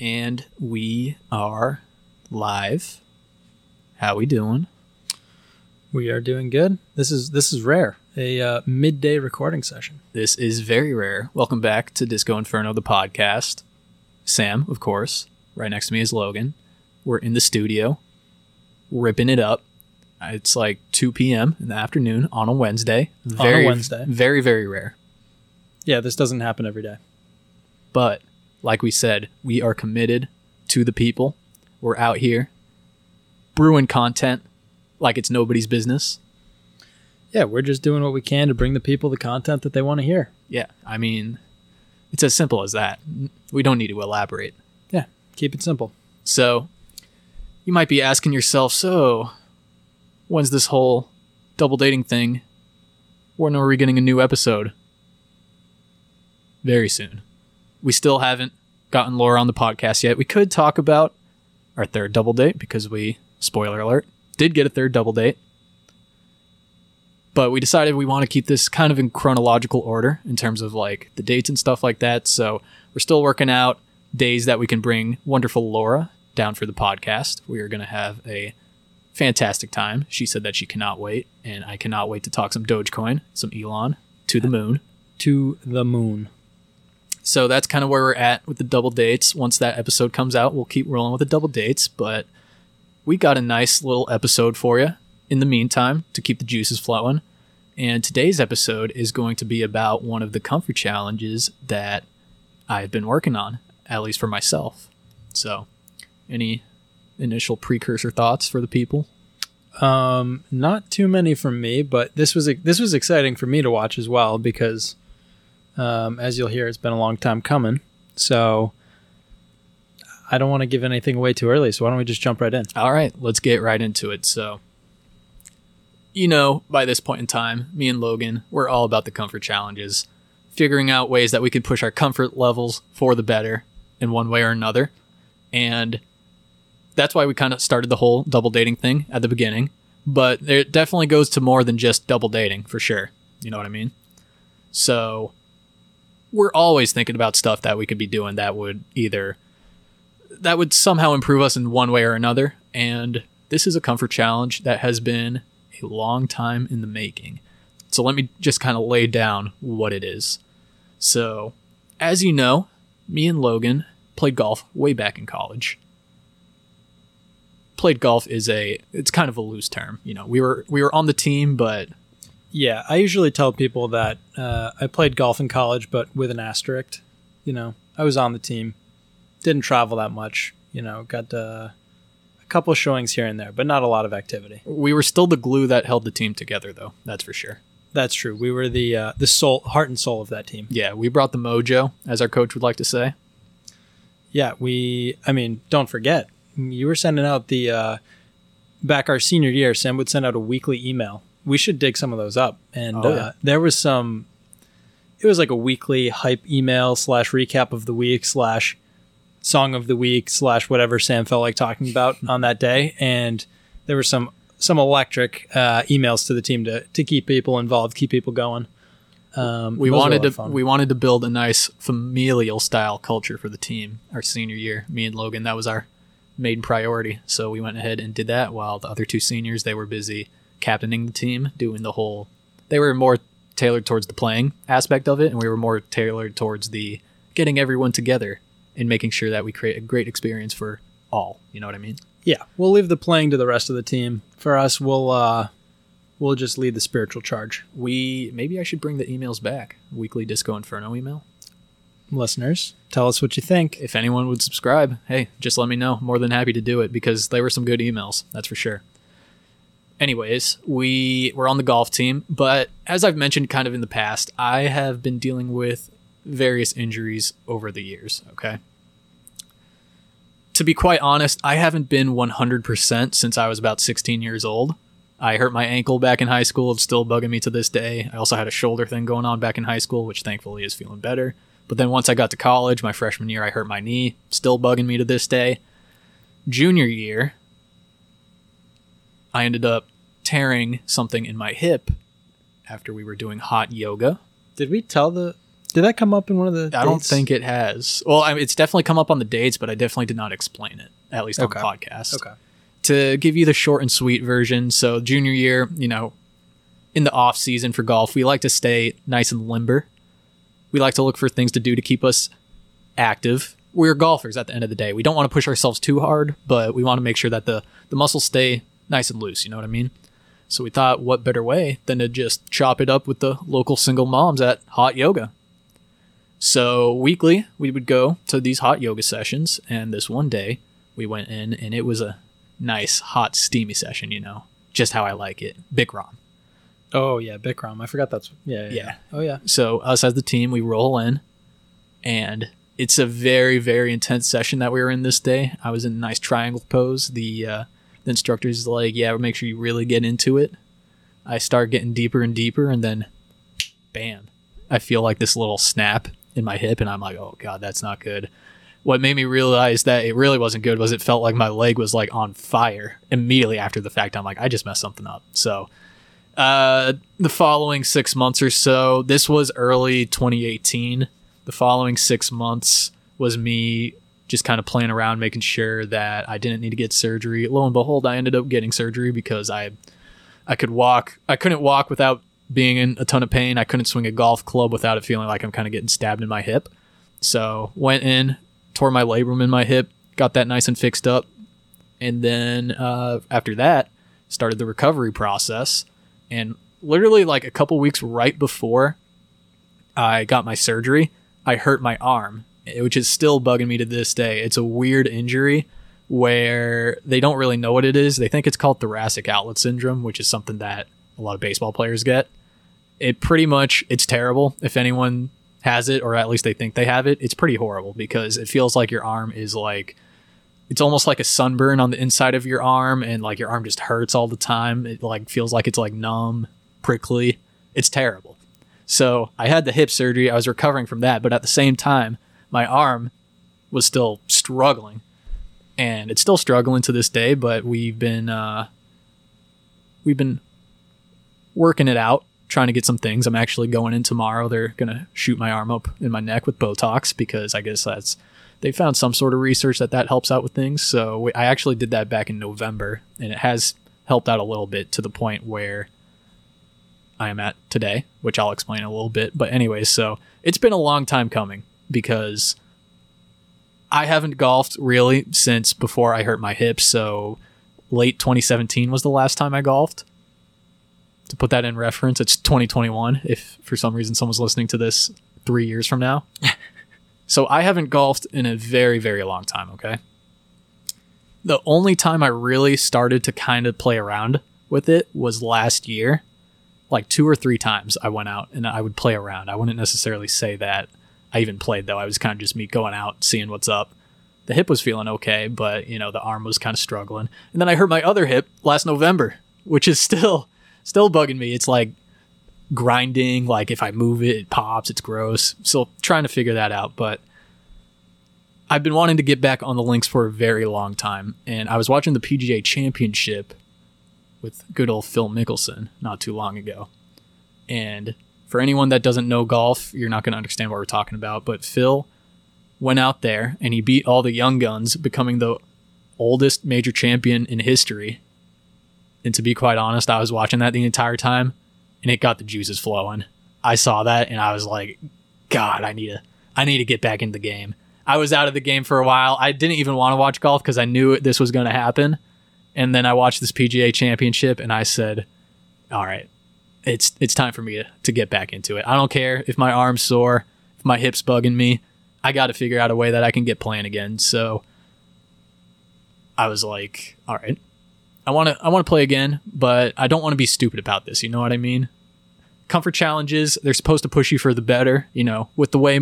and we are live. How we doing? We are doing good. This is this is rare. A uh, midday recording session. This is very rare. Welcome back to Disco Inferno, the podcast. Sam, of course. Right next to me is Logan. We're in the studio, ripping it up. It's like 2 p.m. in the afternoon on a Wednesday. Very, on a Wednesday. Very, very rare. Yeah, this doesn't happen every day. But like we said, we are committed to the people. We're out here brewing content like it's nobody's business. Yeah, we're just doing what we can to bring the people the content that they want to hear. Yeah, I mean, it's as simple as that. We don't need to elaborate. Yeah, keep it simple. So, you might be asking yourself, so when's this whole double dating thing? When are we getting a new episode? Very soon. We still haven't gotten Laura on the podcast yet. We could talk about our third double date because we, spoiler alert, did get a third double date. But we decided we want to keep this kind of in chronological order in terms of like the dates and stuff like that. So we're still working out days that we can bring wonderful Laura down for the podcast. We are going to have a fantastic time. She said that she cannot wait, and I cannot wait to talk some Dogecoin, some Elon to the moon. To the moon. So that's kind of where we're at with the double dates. Once that episode comes out, we'll keep rolling with the double dates, but we got a nice little episode for you in the meantime to keep the juices flowing. And today's episode is going to be about one of the comfort challenges that I've been working on, at least for myself. So, any initial precursor thoughts for the people? Um, not too many from me, but this was this was exciting for me to watch as well because, um, as you'll hear, it's been a long time coming. So, I don't want to give anything away too early. So why don't we just jump right in? All right, let's get right into it. So, you know, by this point in time, me and Logan, we're all about the comfort challenges, figuring out ways that we can push our comfort levels for the better in one way or another. And that's why we kind of started the whole double dating thing at the beginning. But it definitely goes to more than just double dating, for sure. You know what I mean? So, we're always thinking about stuff that we could be doing that would either that would somehow improve us in one way or another. And this is a comfort challenge that has been a long time in the making. So let me just kind of lay down what it is. So, as you know, me and Logan played golf way back in college. Played golf is a it's kind of a loose term, you know. We were we were on the team, but Yeah, I usually tell people that uh, I played golf in college, but with an asterisk. You know, I was on the team, didn't travel that much. You know, got uh, a couple showings here and there, but not a lot of activity. we were still the glue that held the team together, though. That's for sure. That's true. We were the uh, the soul, heart and soul of that team. Yeah, we brought the mojo, as our coach would like to say. Yeah, we. I mean, don't forget, you were sending out the uh, back our senior year. Sam would send out a weekly email. We should dig some of those up, and Oh, yeah. uh, there was some. It was like a weekly hype email slash recap of the week slash song of the week slash whatever Sam felt like talking about on that day, and there were some some electric uh, emails to the team to to keep people involved, keep people going. Um, we those were a wanted to we wanted to build a nice familial style culture for the team our senior year me and logan that was our main priority so we went ahead and did that while the other two seniors they were busy captaining the team doing the whole they were more tailored towards the playing aspect of it and we were more tailored towards the getting everyone together and making sure that we create a great experience for all you know what i mean Yeah, we'll leave the playing to the rest of the team. For us, we'll uh, we'll just lead the spiritual charge. we maybe i should bring the emails back weekly disco inferno email Listeners, tell us what you think. if anyone would subscribe, hey, just let me know. More than happy to do it because they were some good emails, that's for sure. Anyways, we were on the golf team, but as I've mentioned kind of in the past, I have been dealing with various injuries over the years, okay? To be quite honest, I haven't been 100% since I was about 16 years old. I hurt my ankle back in high school. It's still bugging me to this day. I also had a shoulder thing going on back in high school, which thankfully is feeling better. But then once I got to college, my freshman year, I hurt my knee. Still bugging me to this day. Junior year, I ended up tearing something in my hip after we were doing hot yoga. Did we tell the Did that come up in one of the? I don't think it has. Well, I mean, it's definitely come up on the dates, but I definitely did not explain it, at least Okay. on the podcast. Okay. To give you the short and sweet version, so junior year, you know, in the off season for golf, we like to stay nice and limber. We like to look for things to do to keep us active. We're golfers at the end of the day. We don't want to push ourselves too hard, but we want to make sure that the, the muscles stay nice and loose. You know what I mean? So we thought, what better way than to just chop it up with the local single moms at Hot Yoga? So weekly, we would go to these hot yoga sessions, and this one day we went in, and it was a nice, hot, steamy session. You know, just how I like it, Bikram. Oh yeah, Bikram. I forgot that's yeah, yeah. Yeah. yeah. Oh yeah. So us as the team, we roll in, and it's a very, very intense session that we were in this day. I was in a nice triangle pose. The uh, the instructor's like, "Yeah, make sure you really get into it." I start getting deeper and deeper, and then, bam! I feel like this little snap in my hip, and I'm like, "Oh God, that's not good." What made me realize that it really wasn't good was it felt like my leg was like on fire immediately after the fact. I'm like, I just messed something up. So uh, the following six months or so, this was early 2018. The following six months was me just kind of playing around, making sure that I didn't need to get surgery. Lo and behold, I ended up getting surgery because I, I could walk. I couldn't walk without being in a ton of pain. I couldn't swing a golf club without it feeling like I'm kind of getting stabbed in my hip. So went in, tore my labrum in my hip, got that nice and fixed up, and then uh, after that, started the recovery process and literally like a couple weeks right before I got my surgery, I hurt my arm, which is still bugging me to this day. It's a weird injury where they don't really know what it is. They think it's called thoracic outlet syndrome, which is something that a lot of baseball players get. It pretty much it's terrible if anyone has it or at least they think they have it. It's pretty horrible because it feels like your arm is like it's almost like a sunburn on the inside of your arm and like your arm just hurts all the time it like feels like it's like numb prickly it's terrible so i had the hip surgery i was recovering from that but at the same time my arm was still struggling and it's still struggling to this day but we've been uh we've been working it out trying to get some things i'm actually going in tomorrow they're gonna shoot my arm up in my neck with botox because i guess that's they found some sort of research that that helps out with things. So we, I actually did that back in November, and it has helped out a little bit to the point where I am at today, which I'll explain in a little bit. But anyways, so it's been a long time coming because I haven't golfed really since before I hurt my hip. So late 2017 was the last time I golfed. To put that in reference, it's 2021. If for some reason someone's listening to this three years from now. So I haven't golfed in a very, very long time, okay? The only time I really started to kind of play around with it was last year. Like two or three times I went out and I would play around. I wouldn't necessarily say that I even played though. I was kind of just me going out, seeing what's up. The hip was feeling okay, but you know, the arm was kind of struggling. And then I hurt my other hip last November, which is still still bugging me. It's like grinding. Like if I move it, it pops. It's gross. Still trying to figure that out. But I've been wanting to get back on the links for a very long time, and I was watching the PGA Championship with good old Phil Mickelson not too long ago. And for anyone that doesn't know golf, you're not going to understand what we're talking about. But Phil went out there and he beat all the young guns, becoming the oldest major champion in history. And to be quite honest, I was watching that the entire time and it got the juices flowing. I saw that and I was like, God, I need to I need to get back into the game. I was out of the game for a while. I didn't even want to watch golf because I knew this was going to happen. And then I watched this PGA championship and I said, All right, it's it's time for me to, to get back into it. I don't care if my arm's sore, if my hip's bugging me. I got to figure out a way that I can get playing again. So I was like, all right, I want to I want to play again, but I don't want to be stupid about this. You know what I mean? Comfort challenges, they're supposed to push you for the better. You know, with the way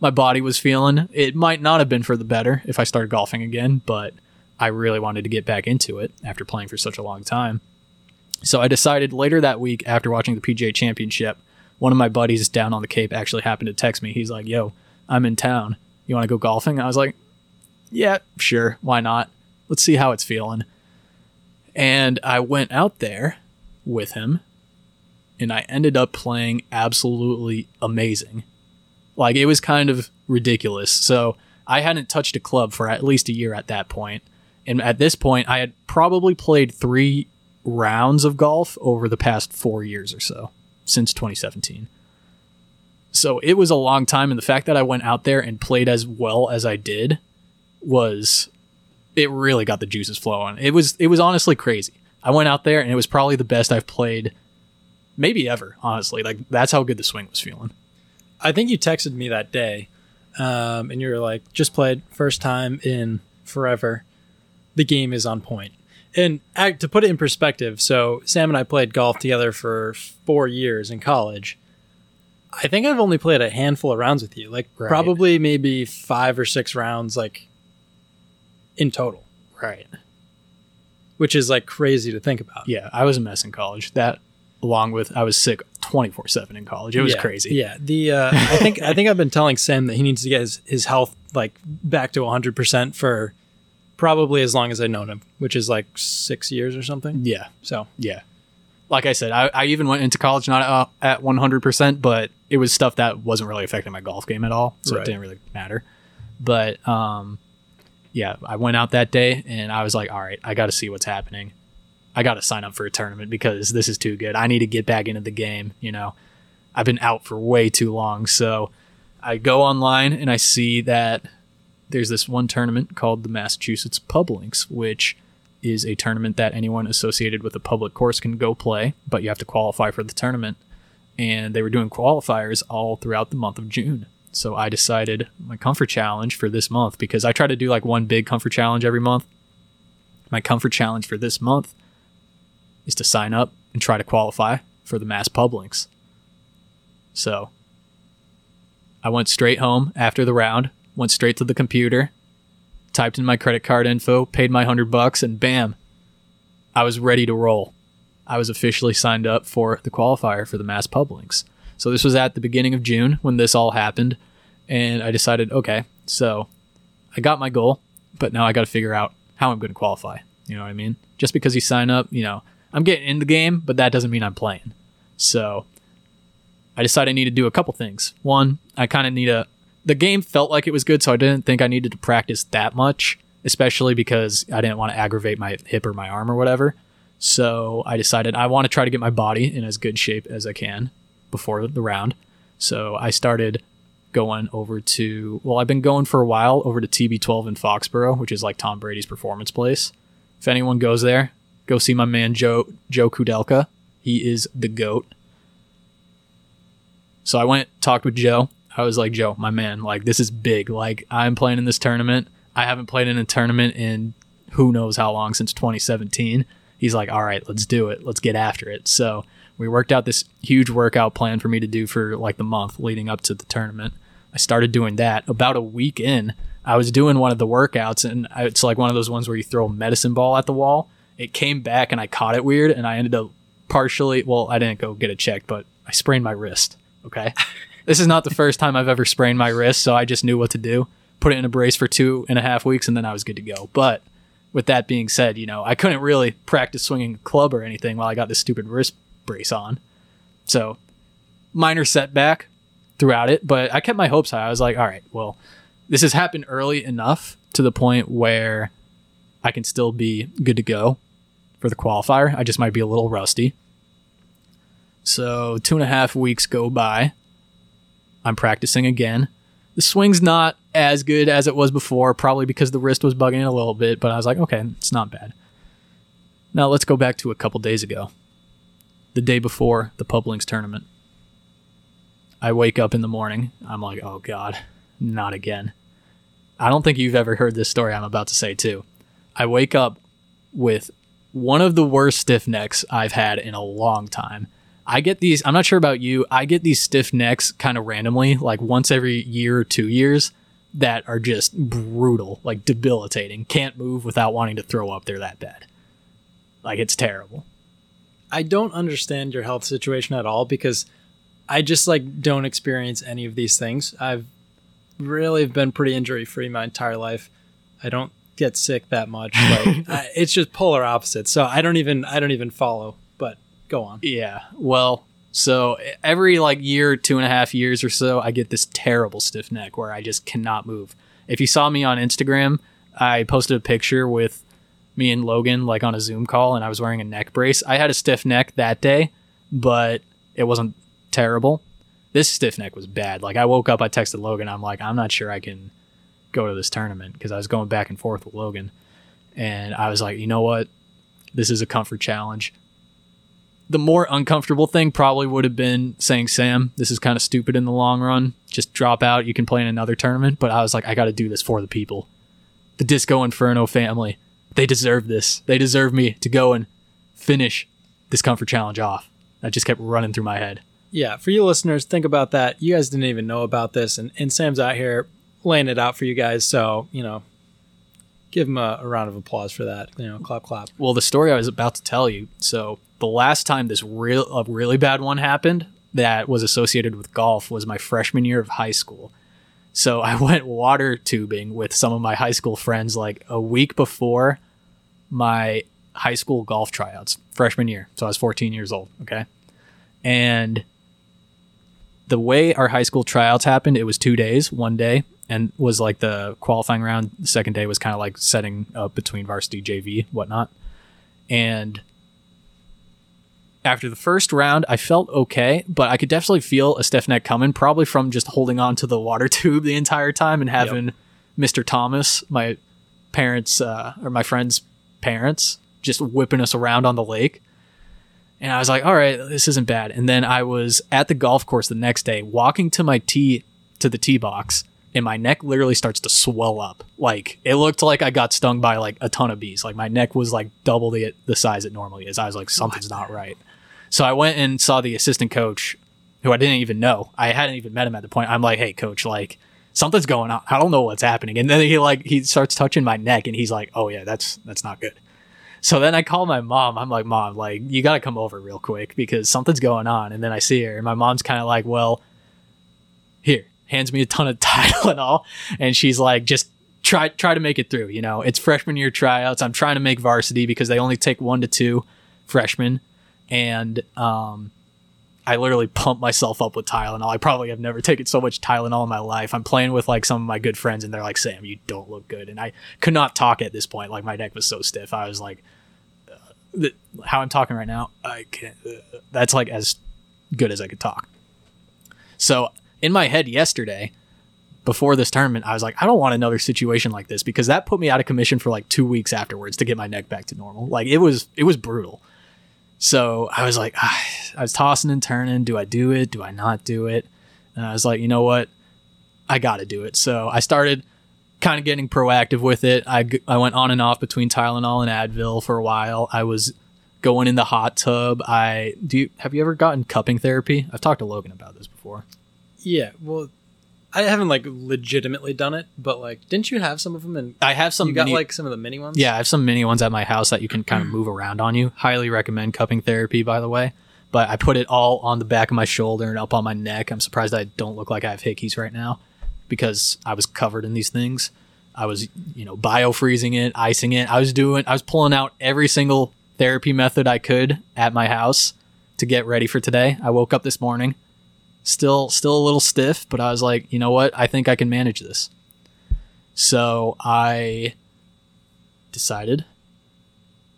my body was feeling, it might not have been for the better if I started golfing again, but I really wanted to get back into it after playing for such a long time. So I decided later that week after watching the PGA Championship, one of my buddies down on the Cape actually happened to text me. He's like, "Yo, I'm in town. You want to go golfing?" I was like, "Yeah, sure. Why not? Let's see how it's feeling." And I went out there with him and I ended up playing absolutely amazing. Like it was kind of ridiculous. So I hadn't touched a club for at least a year at that point. And at this point, I had probably played three rounds of golf over the past four years or so since 2017. So it was a long time. And the fact that I went out there and played as well as I did was, it really got the juices flowing. It was, it was honestly crazy. I went out there and it was probably the best I've played maybe ever, honestly. Like that's how good the swing was feeling. I think you texted me that day, um, and you were like, "Just played first time in forever. The game is on point." And to put it in perspective, so Sam and I played golf together for four years in college. I think I've only played a handful of rounds with you, like Right. probably maybe five or six rounds, like in total, Right. which is like crazy to think about. Yeah, I was a mess in college. That, along with I was sick 24 7 in college. It was Yeah, crazy. Yeah. The uh, I think I think I've been telling Sam that he needs to get his, his health like back to 100 percent for probably as long as I've known him, which is like six years or something. Yeah. So Yeah. Like I said, I, I even went into college not uh, at 100%, but it was stuff that wasn't really affecting my golf game at all. So Right. it didn't really matter. But um, yeah, I went out that day and I was like, all right, I got to see what's happening. I got to sign up for a tournament because this is too good. I need to get back into the game. You know, I've been out for way too long. So I go online and I see that there's this one tournament called the Massachusetts Pub Links, which is a tournament that anyone associated with a public course can go play, but you have to qualify for the tournament. And they were doing qualifiers all throughout the month of June. So I decided my comfort challenge for this month, because I try to do like one big comfort challenge every month. My comfort challenge for this month is to sign up and try to qualify for the Mass Pub Links. So I went straight home after the round, went straight to the computer, typed in my credit card info, paid my hundred bucks, and bam, I was ready to roll. I was officially signed up for the qualifier for the Mass Pub Links. So this was at the beginning of June when this all happened, and I decided, okay, so I got my goal, but now I got to figure out how I'm going to qualify. You know what I mean? Just because you sign up, you know, I'm getting in the game, but that doesn't mean I'm playing. So I decided I need to do a couple things. One, I kind of need a. The game felt like it was good, so I didn't think I needed to practice that much, especially because I didn't want to aggravate my hip or my arm or whatever. So I decided I want to try to get my body in as good shape as I can before the round. So I started going over to, well, I've been going for a while over to TB12 in Foxborough, which is like Tom Brady's performance place. If anyone goes there, go see my man Joe Joe Kudelka. He is the goat. So I went talked with Joe. I was like, Joe, my man, like this is big. Like I'm playing in this tournament. I haven't played in a tournament in who knows how long since 2017. He's like, all right, let's do it. Let's get after it. So we worked out this huge workout plan for me to do for like the month leading up to the tournament. I started doing that about a week in. I was doing one of the workouts, and it's like one of those ones where you throw a medicine ball at the wall. It came back, and I caught it weird, and I ended up partially. Well, I didn't go get it checked, but I sprained my wrist. Okay, this is not the first time I've ever sprained my wrist, so I just knew what to do. Put it in a brace for two and a half weeks, and then I was good to go. But with that being said, you know, I couldn't really practice swinging a club or anything while I got this stupid wrist brace on. So, minor setback throughout it, but I kept my hopes high. I was like, all right, well, this has happened early enough to the point where I can still be good to go for the qualifier. I just might be a little rusty. So, two and a half weeks go by. I'm practicing again. The swing's not as good as it was before, probably because the wrist was bugging it a little bit, but I was like, okay, it's not bad. Now, let's go back to a couple days ago, the day before the Publinks tournament. I wake up in the morning. I'm like, oh God, not again. I don't think you've ever heard this story I'm about to say, too. I wake up with one of the worst stiff necks I've had in a long time. I get these, I'm not sure about you, I get these stiff necks kind of randomly, like once every year or two years, that are just brutal, like debilitating. Can't move without wanting to throw up. They're that bad. Like, it's terrible. I don't understand your health situation at all because I just like don't experience any of these things. I've really been pretty injury free my entire life. I don't get sick that much. Like I, it's just polar opposites. So I don't even I don't even follow. Go on. Yeah. Well, So every like year, two and a half years or so, I get this terrible stiff neck where I just cannot move. If you saw me on Instagram, I posted a picture with me and Logan like on a Zoom call and I was wearing a neck brace. I had a stiff neck that day, but it wasn't terrible. This stiff neck was bad. Like I woke up, I texted Logan. I'm like, I'm not sure I can go to this tournament because I was going back and forth with Logan. And I was like, you know what? This is a comfort challenge. The more uncomfortable thing probably would have been saying, Sam, this is kind of stupid in the long run. Just drop out. You can play in another tournament. But I was like, I got to do this for the people. The Disco Inferno family. They deserve this. They deserve me to go and finish this comfort challenge off. That just kept running through my head. Yeah, for you listeners, think about that. You guys didn't even know about this, and, and Sam's out here laying it out for you guys. So, you know, give him a, a round of applause for that. You know, clap, clap. Well, the story I was about to tell you. So the last time this real a really bad one happened that was associated with golf was my freshman year of high school. So I went water tubing with some of my high school friends like a week before my high school golf tryouts, freshman year. So I was 14 years old. Okay. And the way our high school tryouts happened, it was two days, one day, and was like the qualifying round. The second day was kind of like setting up between varsity, JV, whatnot. And after the first round, I felt okay, but I could definitely feel a stiff neck coming, probably from just holding on to the water tube the entire time and having Mr. Thomas, my parents, uh, or my friend's parents, just whipping us around on the lake. And I was like, all right, this isn't bad. And then I was at the golf course the next day, walking to my tee to the tee box, and my neck literally starts to swell up. Like it looked like I got stung by like a ton of bees. Like my neck was like double the the size it normally is. I was like, something's not right. So I went and saw the assistant coach, who I didn't even know. I hadn't even met him at the point. I'm like, hey, coach, like something's going on. I don't know what's happening. And then he like he starts touching my neck, and he's like, oh yeah, that's that's not good. So then I call my mom. I'm like, Mom, like, you got to come over real quick because something's going on. And then I see her, and my mom's kind of like, Well, here, hands me a ton of Tylenol. And all. And she's like, Just try, try to make it through. You know, it's freshman year tryouts. I'm trying to make varsity because they only take one to two freshmen. And, um, I literally pump myself up with Tylenol. I probably have never taken so much Tylenol in my life. I'm playing with like some of my good friends, and they're like, "Sam, you don't look good." And I could not talk at this point. Like my neck was so stiff. I was like, uh, the, "How I'm talking right now, I can't." Uh, that's like as good as I could talk. So in my head yesterday, before this tournament, I was like, I don't want another situation like this because that put me out of commission for like two weeks afterwards to get my neck back to normal. Like it was, it was brutal. So I was like, ah, I was tossing and turning. Do I do it? Do I not do it? And I was like, you know what? I got to do it. So I started kind of getting proactive with it. I, I went on and off between Tylenol and Advil for a while. I was going in the hot tub. I do. You, have you ever gotten cupping therapy? I've talked to Logan about this before. Yeah, well, I haven't like legitimately done it, but like, didn't you have some of them? And I have some. you got like some of the mini ones. Yeah, I have some mini ones at my house that you can kind of mm. move around on you. Highly recommend cupping therapy, by the way. But I put it all on the back of my shoulder and up on my neck. I'm surprised I don't look like I have hickeys right now because I was covered in these things. I was, you know, bio freezing it, icing it. I was doing, I was pulling out every single therapy method I could at my house to get ready for today. I woke up this morning, still, still a little stiff, but I was like, you know what? I think I can manage this. So I decided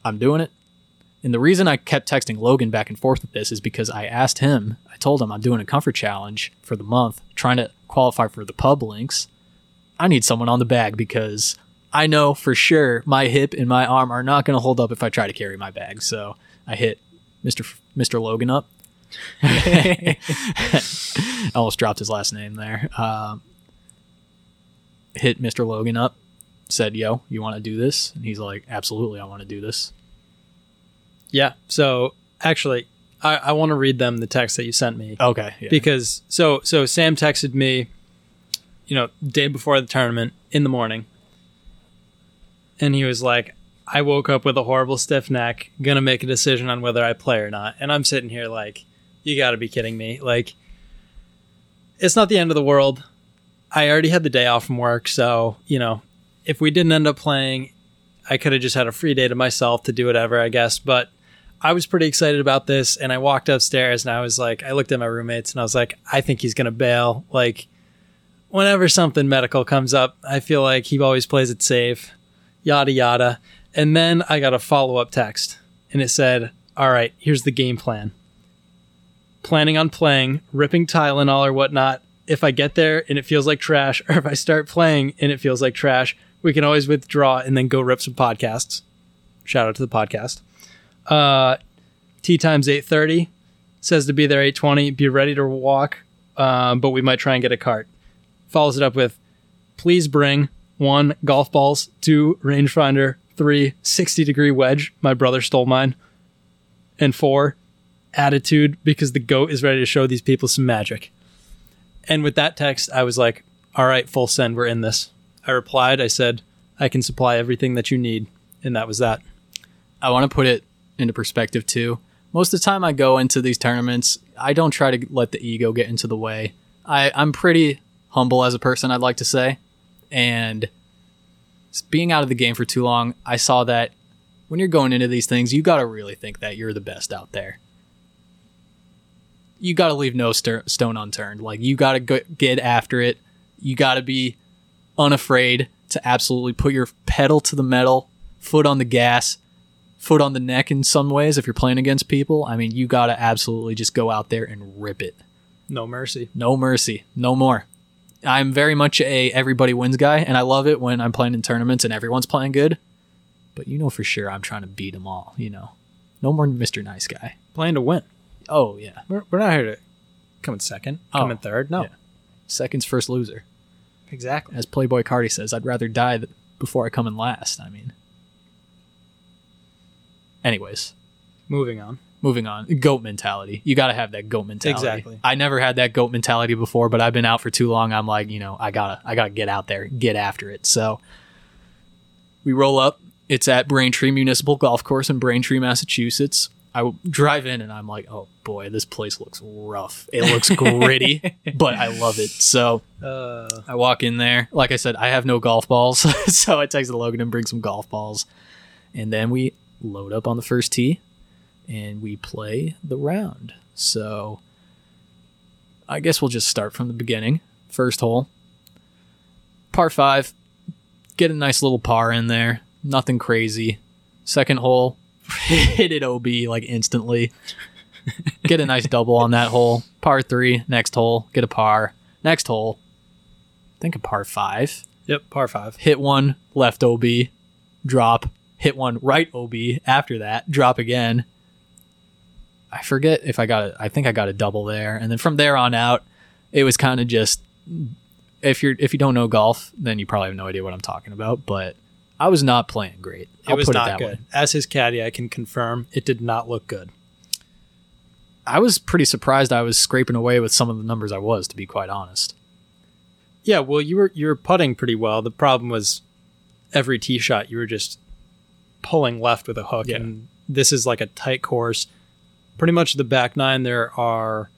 I'm doing it. And the reason I kept texting Logan back and forth with this is because I asked him, I told him I'm doing a comfort challenge for the month, trying to qualify for the pub links. I need someone on the bag because I know for sure my hip and my arm are not going to hold up if I try to carry my bag. So I hit Mr. F- Mr. Logan up. Almost dropped his last name there. Um, hit Mr. Logan up, said, Yo, you want to do this? And he's like, Absolutely, I want to do this. yeah. So actually, I, I want to read them the text that you sent me Okay. Yeah. because so so Sam texted me, you know, day before the tournament in the morning, and he was like, "I woke up with a horrible stiff neck, gonna make a decision on whether I play or not," and I'm sitting here like, "You got to be kidding me!" Like, it's not the end of the world. I already had the day off from work, so you know, if we didn't end up playing, I could have just had a free day to myself to do whatever, I guess. But I was pretty excited about this, and I walked upstairs and I was like, I looked at my roommates and I was like, I think he's gonna bail. Like, whenever something medical comes up, I feel like he always plays it safe, yada yada. And then I got a follow up text, and it said, "All right, here's the game plan. Planning on playing, ripping Tylenol or whatnot. If I get there and it feels like trash, or if I start playing and it feels like trash, we can always withdraw and then go rip some podcasts. Shout out to the podcast. Uh, tee times eight thirty. Says to be there eight twenty. Be ready to walk, um, but we might try and get a cart. Follows it up with, please bring one golf balls, two rangefinder, three 60 degree wedge. My brother stole mine, and four attitude because the goat is ready to show these people some magic. And with that text, I was like, all right, full send, we're in this. I replied, I said, I can supply everything that you need. And that was that. I want to put it into perspective too. Most of the time I go into these tournaments, I don't try to let the ego get into the way. I, I'm pretty humble as a person, I'd like to say. And being out of the game for too long, I saw that when you're going into these things, you got to really think that you're the best out there. You got to leave no st- stone unturned. Like, you got to go- get after it. You got to be unafraid to absolutely put your pedal to the metal, foot on the gas, foot on the neck in some ways if you're playing against people. I mean, you got to absolutely just go out there and rip it. No mercy. No mercy. No more. I'm very much a everybody wins guy, and I love it when I'm playing in tournaments and everyone's playing good. But you know for sure I'm trying to beat them all. You know, no more Mr. Nice Guy. Playing to win. Oh yeah, We're, we're not here to come in second, come Oh, in third. No. yeah. seconds first loser. Exactly. As Playboi Carti says, I'd rather die th- before I come in last. I mean, anyways, Moving on. moving on. Goat mentality. You got to have that goat mentality. Exactly. I never had that goat mentality before, but I've been out for too long. I'm like, you know, I gotta, I gotta get out there, get after it. So we roll up. It's at Braintree Municipal Golf Course in Braintree, Massachusetts. I drive in and I'm like, oh boy, this place looks rough. It looks gritty, but I love it. So Uh, I walk in there. Like I said, I have no golf balls, so I texted Logan and bring some golf balls, and then we load up on the first tee, and we play the round. So I guess we'll just start from the beginning. First hole, par five. Get a nice little par in there. Nothing crazy. Second hole, hit it OB like instantly. Get a nice double on that hole. Par three. Next hole, get a par. Next hole, think a par five. yep, par five. Hit one left OB, drop. Hit one right OB after that, drop again. I forget if I got it. I think I got a double there, and then from there on out, it was kind of just. If you're if you don't know golf, then you probably have no idea what I'm talking about. But I was not playing great. I'll was put not it that good. way. As his caddy, I can confirm it did not look good. I was pretty surprised. I was scraping away with some of the numbers I was, to be quite honest. Yeah, well, you were you were putting pretty well. The problem was every tee shot you were just pulling left with a hook, Yeah. and this is like a tight course. Pretty much the back nine, there are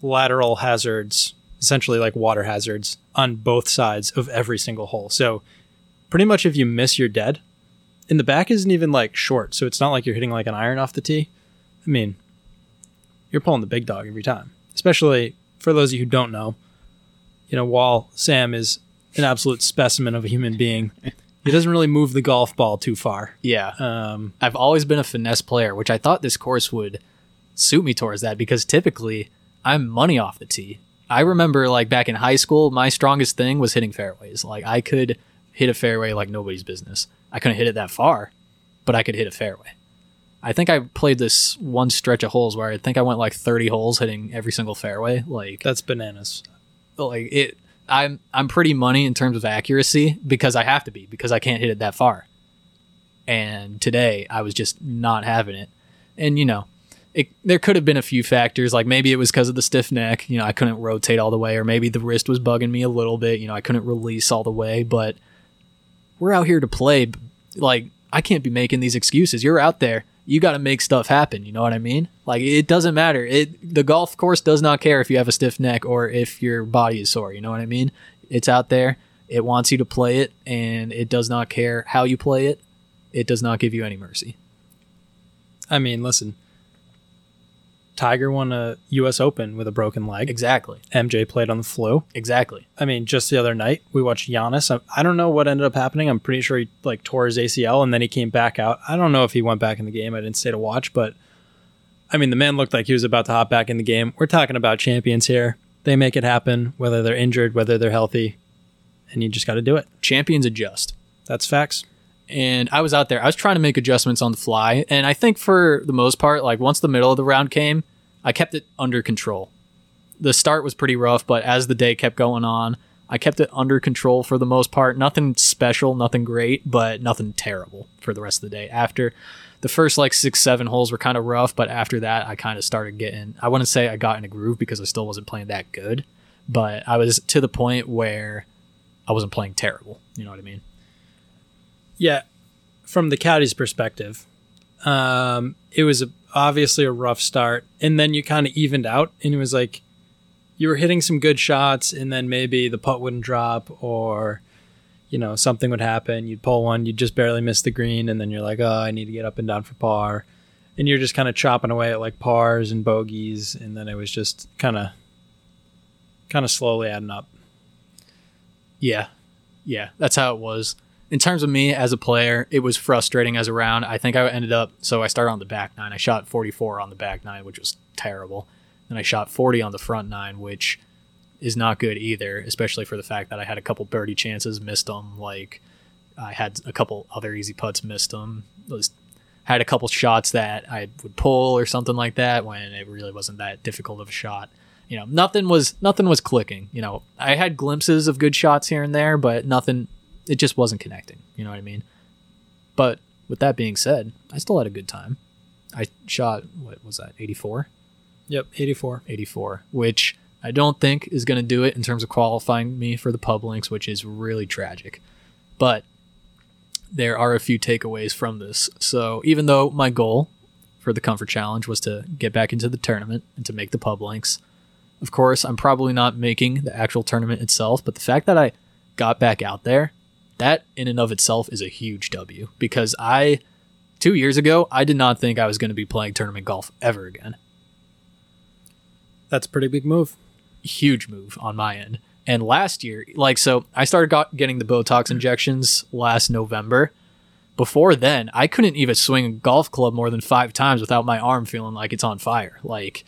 lateral hazards, essentially like water hazards, on both sides of every single hole. So pretty much if you miss, you're dead. And the back isn't even like short, so it's not like you're hitting like an iron off the tee. I mean, you're pulling the big dog every time. Especially for those of you who don't know, you know, while Sam is an absolute specimen of a human being, he doesn't really move the golf ball too far. Yeah, Um, I've always been a finesse player, which I thought this course would suit me towards that because typically I'm money off the tee. I remember like back in high school, my strongest thing was hitting fairways. Like I could hit a fairway like nobody's business. I couldn't hit it that far, but I could hit a fairway. I think I played this one stretch of holes where I think I went like 30 holes hitting every single fairway. Like that's bananas. like it I'm I'm pretty money in terms of accuracy because I have to be because I can't hit it that far. And today I was just not having it. And you know, it, there could have been a few factors like maybe it was because of the stiff neck, you know, I couldn't rotate all the way or maybe the wrist was bugging me a little bit, you know, I couldn't release all the way, but we're out here to play like I can't be making these excuses. You're out there. You got to make stuff happen, you know what I mean? Like it doesn't matter. It the golf course does not care if you have a stiff neck or if your body is sore, you know what I mean? It's out there. It wants you to play it and it does not care how you play it. It does not give you any mercy. I mean, listen. Tiger won a U.S. Open with a broken leg. Exactly. MJ played on the flu. Exactly. I mean, just the other night we watched Giannis. I, I don't know what ended up happening. I'm pretty sure he like tore his ACL and then he came back out. I don't know if he went back in the game. I didn't stay to watch, but I mean, the man looked like he was about to hop back in the game. We're talking about champions here. They make it happen, whether they're injured, whether they're healthy, and you just got to do it. Champions adjust. That's facts. And I was out there. I was trying to make adjustments on the fly, and I think for the most part, like once the middle of the round came, I kept it under control. The start was pretty rough, but as the day kept going on, I kept it under control for the most part. Nothing special, nothing great, but nothing terrible for the rest of the day. After the first like six, seven holes were kind of rough, but after that, I kind of started getting. I wouldn't say I got in a groove because I still wasn't playing that good, but I was to the point where I wasn't playing terrible. You know what I mean? Yeah, from the caddy's perspective, um, it was a, obviously a rough start, and then you kind of evened out, and it was like you were hitting some good shots, and then maybe the putt wouldn't drop, or you know something would happen. You'd pull one, you'd just barely miss the green, and then you're like, oh, I need to get up and down for par, and you're just kind of chopping away at like pars and bogeys, and then it was just kind of kind of slowly adding up. Yeah. Yeah, that's how it was. In terms of me as a player, it was frustrating as a round. I think I ended up so I started on the back nine. I shot 44 on the back nine, which was terrible. And I shot 40 on the front nine, which is not good either, especially for the fact that I had a couple birdie chances, missed them. Like I had a couple other easy putts, missed them. Was had a couple shots that I would pull or something like that when it really wasn't that difficult of a shot you know nothing was nothing was clicking you know i had glimpses of good shots here and there but nothing it just wasn't connecting you know what i mean? But with that being said i still had a good time. I shot what was that 84 Yep, 84. 84 which i don't think is going to do it in terms of qualifying me for the pub links which is really tragic. But there are a few takeaways from this. So even though my goal for the comfort challenge was to get back into the tournament and to make the pub links of course, I'm probably not making the actual tournament itself, but the fact that I got back out there, that in and of itself is a huge W because I, two years ago, I did not think I was going to be playing tournament golf ever again. That's a pretty big move. Huge move on my end. And last year, like, so I started got, getting the Botox injections last November. Before then, I couldn't even swing a golf club more than five times without my arm feeling like it's on fire. Like,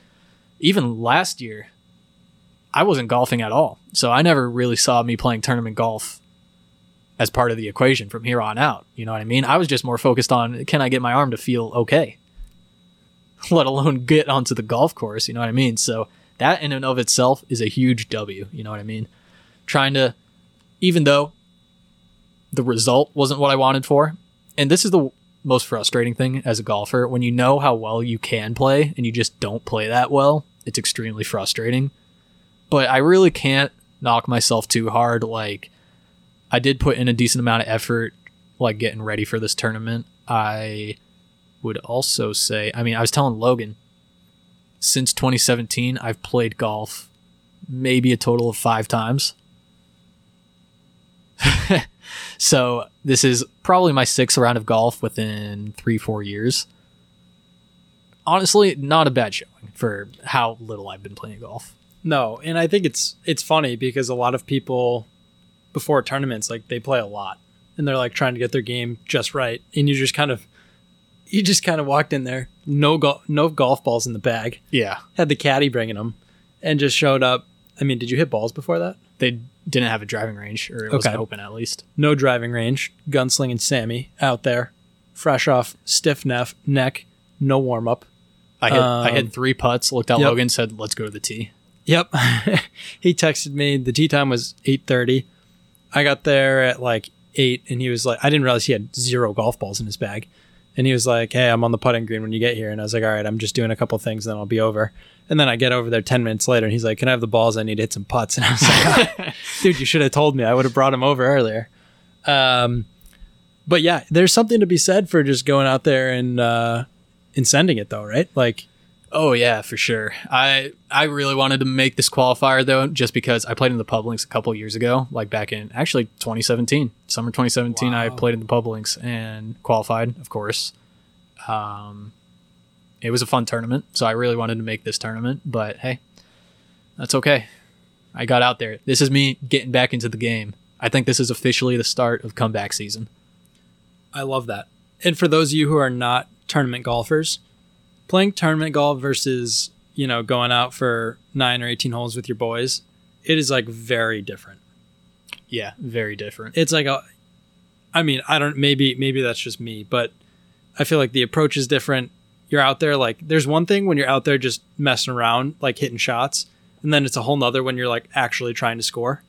even last year, I wasn't golfing at all. So I never really saw me playing tournament golf as part of the equation from here on out. You know what I mean? I was just more focused on can I get my arm to feel okay? Let alone get onto the golf course, you know what I mean? So that in and of itself is a huge W, you know what I mean? Trying to even though the result wasn't what I wanted for, and this is the most frustrating thing as a golfer when you know how well you can play and you just don't play that well, it's extremely frustrating but I really can't knock myself too hard. Like, I did put in a decent amount of effort, like getting ready for this tournament. I would also say, I mean, I was telling Logan, since 2017, I've played golf maybe a total of five times. so this is probably my sixth round of golf within three, four years. Honestly, not a bad showing for how little I've been playing golf. No, and I think it's it's funny because a lot of people before tournaments like they play a lot and they're like trying to get their game just right and you just kind of you just kind of walked in there no go- no golf balls in the bag Yeah. had the caddy bringing them and just showed up i mean did you hit balls before that They didn't have a driving range, or it wasn't open at least. no driving range gunslinging sammy out there fresh off stiff neck neck no warm up I hit, I Um, hit three putts, looked at yep. Logan, said, let's go to the tee. Yep. he texted me. The tee time was eight thirty. I got there at like eight, and he was like, I didn't realize he had zero golf balls in his bag. And he was like, Hey, I'm on the putting green when you get here. And I was like, All right, I'm just doing a couple things, then I'll be over. And then I get over there ten minutes later, and he's like, Can I have the balls? I need to hit some putts. And I was like, Dude, you should have told me. I would have brought him over earlier. Um, but yeah, there's something to be said for just going out there and uh, and sending it though, right? Like, Oh yeah, for sure. I I really wanted to make this qualifier though, just because I played in the pub links a couple years ago, like back in actually 2017, summer 2017. I played in the pub links and qualified, of course. Um, it was a fun tournament, so I really wanted to make this tournament, but hey, that's okay. I got out there. This is me getting back into the game. I think this is officially the start of comeback season. I love that. And for those of you who are not tournament golfers, playing tournament golf versus, you know, going out for 9 or 18 holes with your boys, it is like very different. Yeah, very different. It's like a I mean, I don't maybe maybe that's just me, but I feel like the approach is different. You're out there like there's one thing when you're out there just messing around, like hitting shots, and then it's a whole nother when you're like actually trying to score.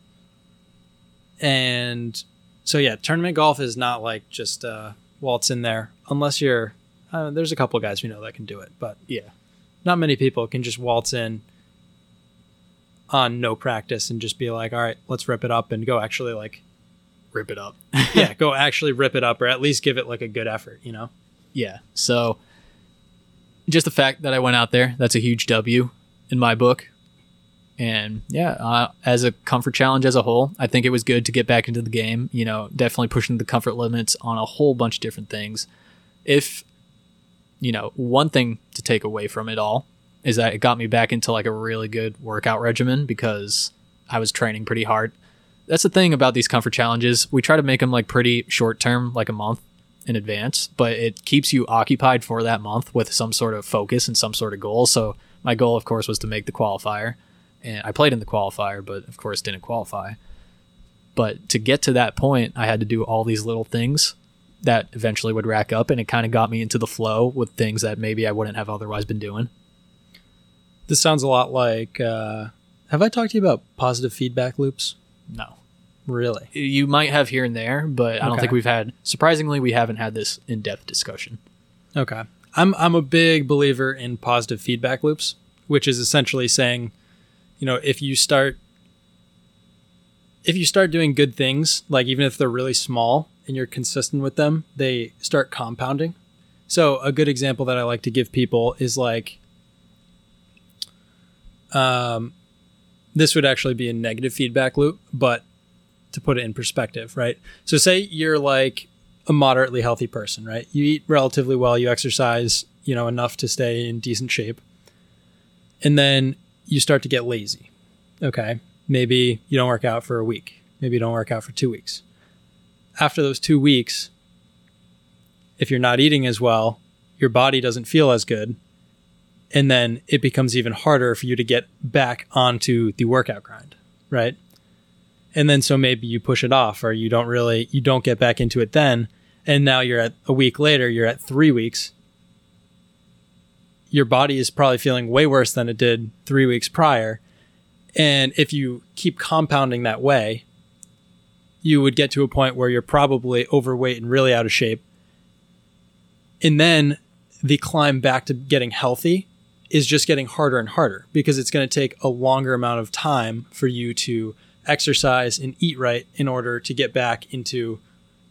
And so yeah, tournament golf is not like just uh, waltz in there unless you're. Uh, there's a couple guys we know that can do it, but Yeah. not many people can just waltz in on no practice and just be like, all right, let's rip it up and go actually like Rip it up. yeah, go actually rip it up or at least give it like a good effort, you know? Yeah. So just the fact that I went out there, that's a huge W in my book. And yeah, uh, as a comfort challenge as a whole, I think it was good to get back into the game. You know, definitely pushing the comfort limits on a whole bunch of different things. If, you know, one thing to take away from it all is that it got me back into like a really good workout regimen because I was training pretty hard. That's the thing about these comfort challenges. We try to make them like pretty short term, like a month in advance, but it keeps you occupied for that month with some sort of focus and some sort of goal. So my goal, of course, was to make the qualifier, and I played in the qualifier, but of course didn't qualify. But to get to that point, I had to do all these little things that eventually would rack up, and it kind of got me into the flow with things that maybe I wouldn't have otherwise been doing. This sounds a lot like uh have I talked to you about positive feedback loops? No, Really? you might have here and there, but I don't Okay. think we've had. Surprisingly, we haven't had this in-depth discussion. Okay. I'm I'm a big believer in positive feedback loops, which is essentially saying, you know, if you start if you start doing good things, like even if they're really small and you're consistent with them, they start compounding. So a good example that I like to give people is like um this would actually be a negative feedback loop, but to put it in perspective, right? So say you're like a moderately healthy person, right? You eat relatively well, you exercise, you know, enough to stay in decent shape. And then you start to get lazy. Okay. Maybe you don't work out for a week. Maybe you don't work out for 2 weeks. After those 2 weeks, if you're not eating as well, your body doesn't feel as good. And then it becomes even harder for you to get back onto the workout grind, right? and then so maybe you push it off or you don't really you don't get back into it then and now you're at a week later you're at three weeks your body is probably feeling way worse than it did three weeks prior and if you keep compounding that way you would get to a point where you're probably overweight and really out of shape. And then the climb back to getting healthy is just getting harder and harder because it's going to take a longer amount of time for you to exercise and eat right in order to get back into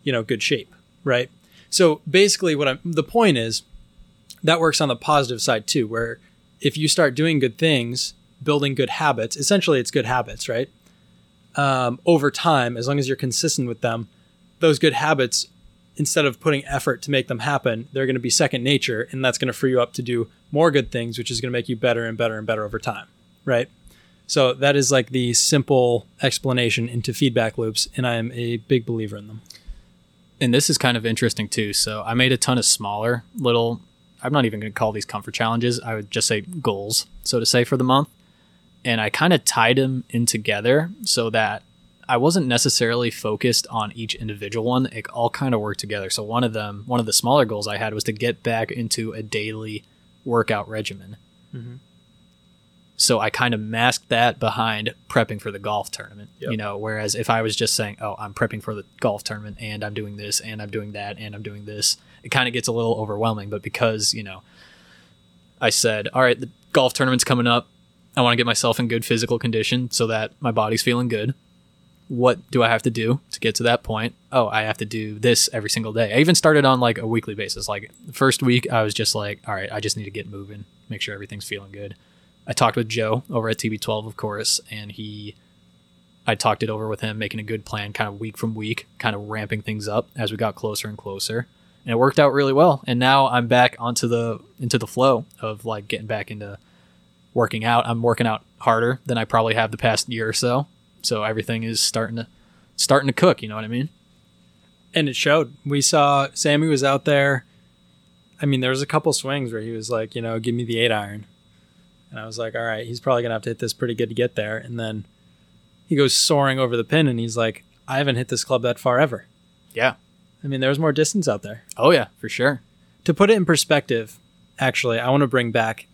you know good shape right? So basically what i'm the point is that works on the positive side too where if you start doing good things building good habits essentially it's good habits right um, over time as long as you're consistent with them those good habits instead of putting effort to make them happen they're going to be second nature and that's going to free you up to do more good things which is going to make you better and better and better over time right so that is like the simple explanation into feedback loops, and I am a big believer in them. and this is kind of interesting too. So I made a ton of smaller little. I'm not even going to call these comfort challenges. I would just say goals, so to say, for the month. And I kind of tied them in together so that I wasn't necessarily focused on each individual one. It all kind of worked together. So one of them, one of the smaller goals I had was to get back into a daily workout regimen. Mhm. So I kind of masked that behind prepping for the golf tournament. Yep. You know, whereas if I was just saying, "Oh, I'm prepping for the golf tournament and I'm doing this and I'm doing that and I'm doing this," it kind of gets a little overwhelming. But because you know, I said, "All right, the golf tournament's coming up. I want to get myself in good physical condition so that my body's feeling good." What do I have to do to get to that point? Oh, I have to do this every single day. I even started on like a weekly basis. Like the first week, I was just like, all right, I just need to get moving, make sure everything's feeling good. I talked with Joe over at TB12, of course, and he, I talked it over with him, making a good plan, kind of week from week, kind of ramping things up as we got closer and closer. and it worked out really well. And now I'm back onto the into the flow of like getting back into working out. I'm working out harder than I probably have the past year or so. So everything is starting to starting to cook. You know what I mean? and it showed. We saw Sammy was out there. I mean, there was a couple swings where he was like, you know, give me the eight iron, and I was like, all right, he's probably gonna have to hit this pretty good to get there. And then he goes soaring over the pin, and he's like, I haven't hit this club that far ever. Yeah. I mean, there was more distance out there. Oh yeah, for sure. To put it in perspective, actually, I want to bring back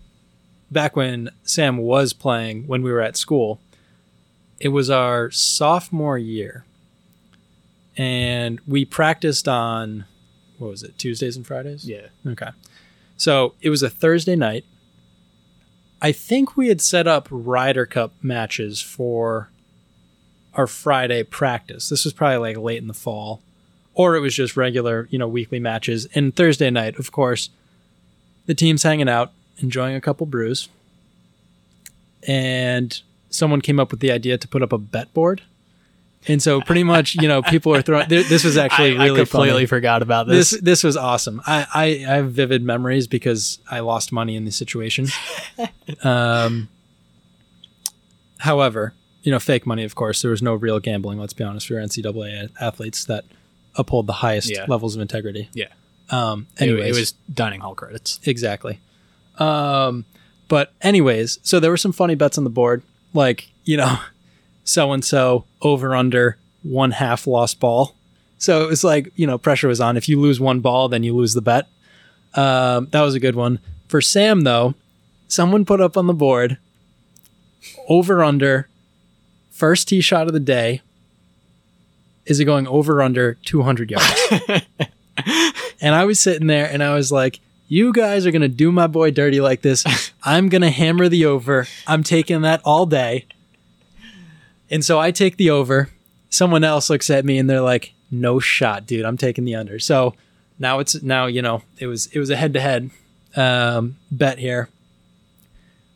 back when Sam was playing when we were at school. It was our sophomore year. And we practiced on what was it, Tuesdays and Fridays? Yeah. Okay. So it was a Thursday night. I think we had set up Ryder Cup matches for our Friday practice. This was probably like late in the fall. Or it was just regular, you know, weekly matches. And Thursday night, of course, the team's hanging out, enjoying a couple brews. And someone came up with the idea to put up a bet board. And so pretty much, you know, people are throwing this was actually I, really I completely funny forgot about this. this this was awesome. I, I I have vivid memories because I lost money in the situation. um, however, you know, fake money. Of course, there was no real gambling. Let's be honest. We were NCAA athletes that uphold the highest Yeah. levels of integrity. Yeah. Um. It- it was dining hall credits. exactly. Um. But anyways, so there were some funny bets on the board, like you know, so and so over under one half lost ball. So it was like you know pressure was on. If you lose one ball, then you lose the bet. Um, that was a good one for Sam though. Someone put up on the board over under first tee shot of the day. Is it going over under two hundred yards? and I was sitting there and I was like, you guys are going to do my boy dirty like this. I'm going to hammer the over. I'm taking that all day. And so I take the over. Someone else looks at me and they're like, no shot, dude. I'm taking the under. So now it's now, you know, it was it was a head to head um bet here.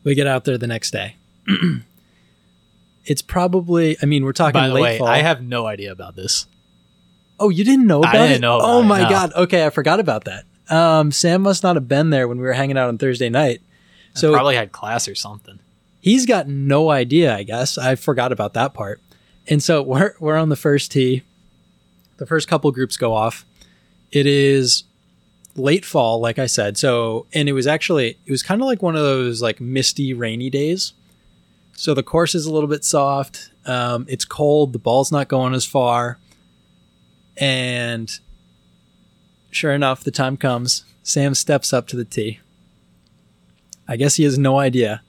We get out there the next day. it's probably I mean, we're talking By the late way, fall. I have no idea about this. Oh, you didn't know I about didn't it? know about oh it, my no. god. Okay, I forgot about that. Um, Sam must not have been there when we were hanging out on Thursday night. So So probably had class or something. he's got no idea, I guess. I forgot about that part. And so we're we're on the first tee. The first couple groups go off. It is late fall, like I said. So and it was actually it was kind of like one of those like misty, rainy days. So the course is a little bit soft. Um, it's cold. The ball's not going as far. And sure enough, the time comes. Sam steps up to the tee. I guess he has no idea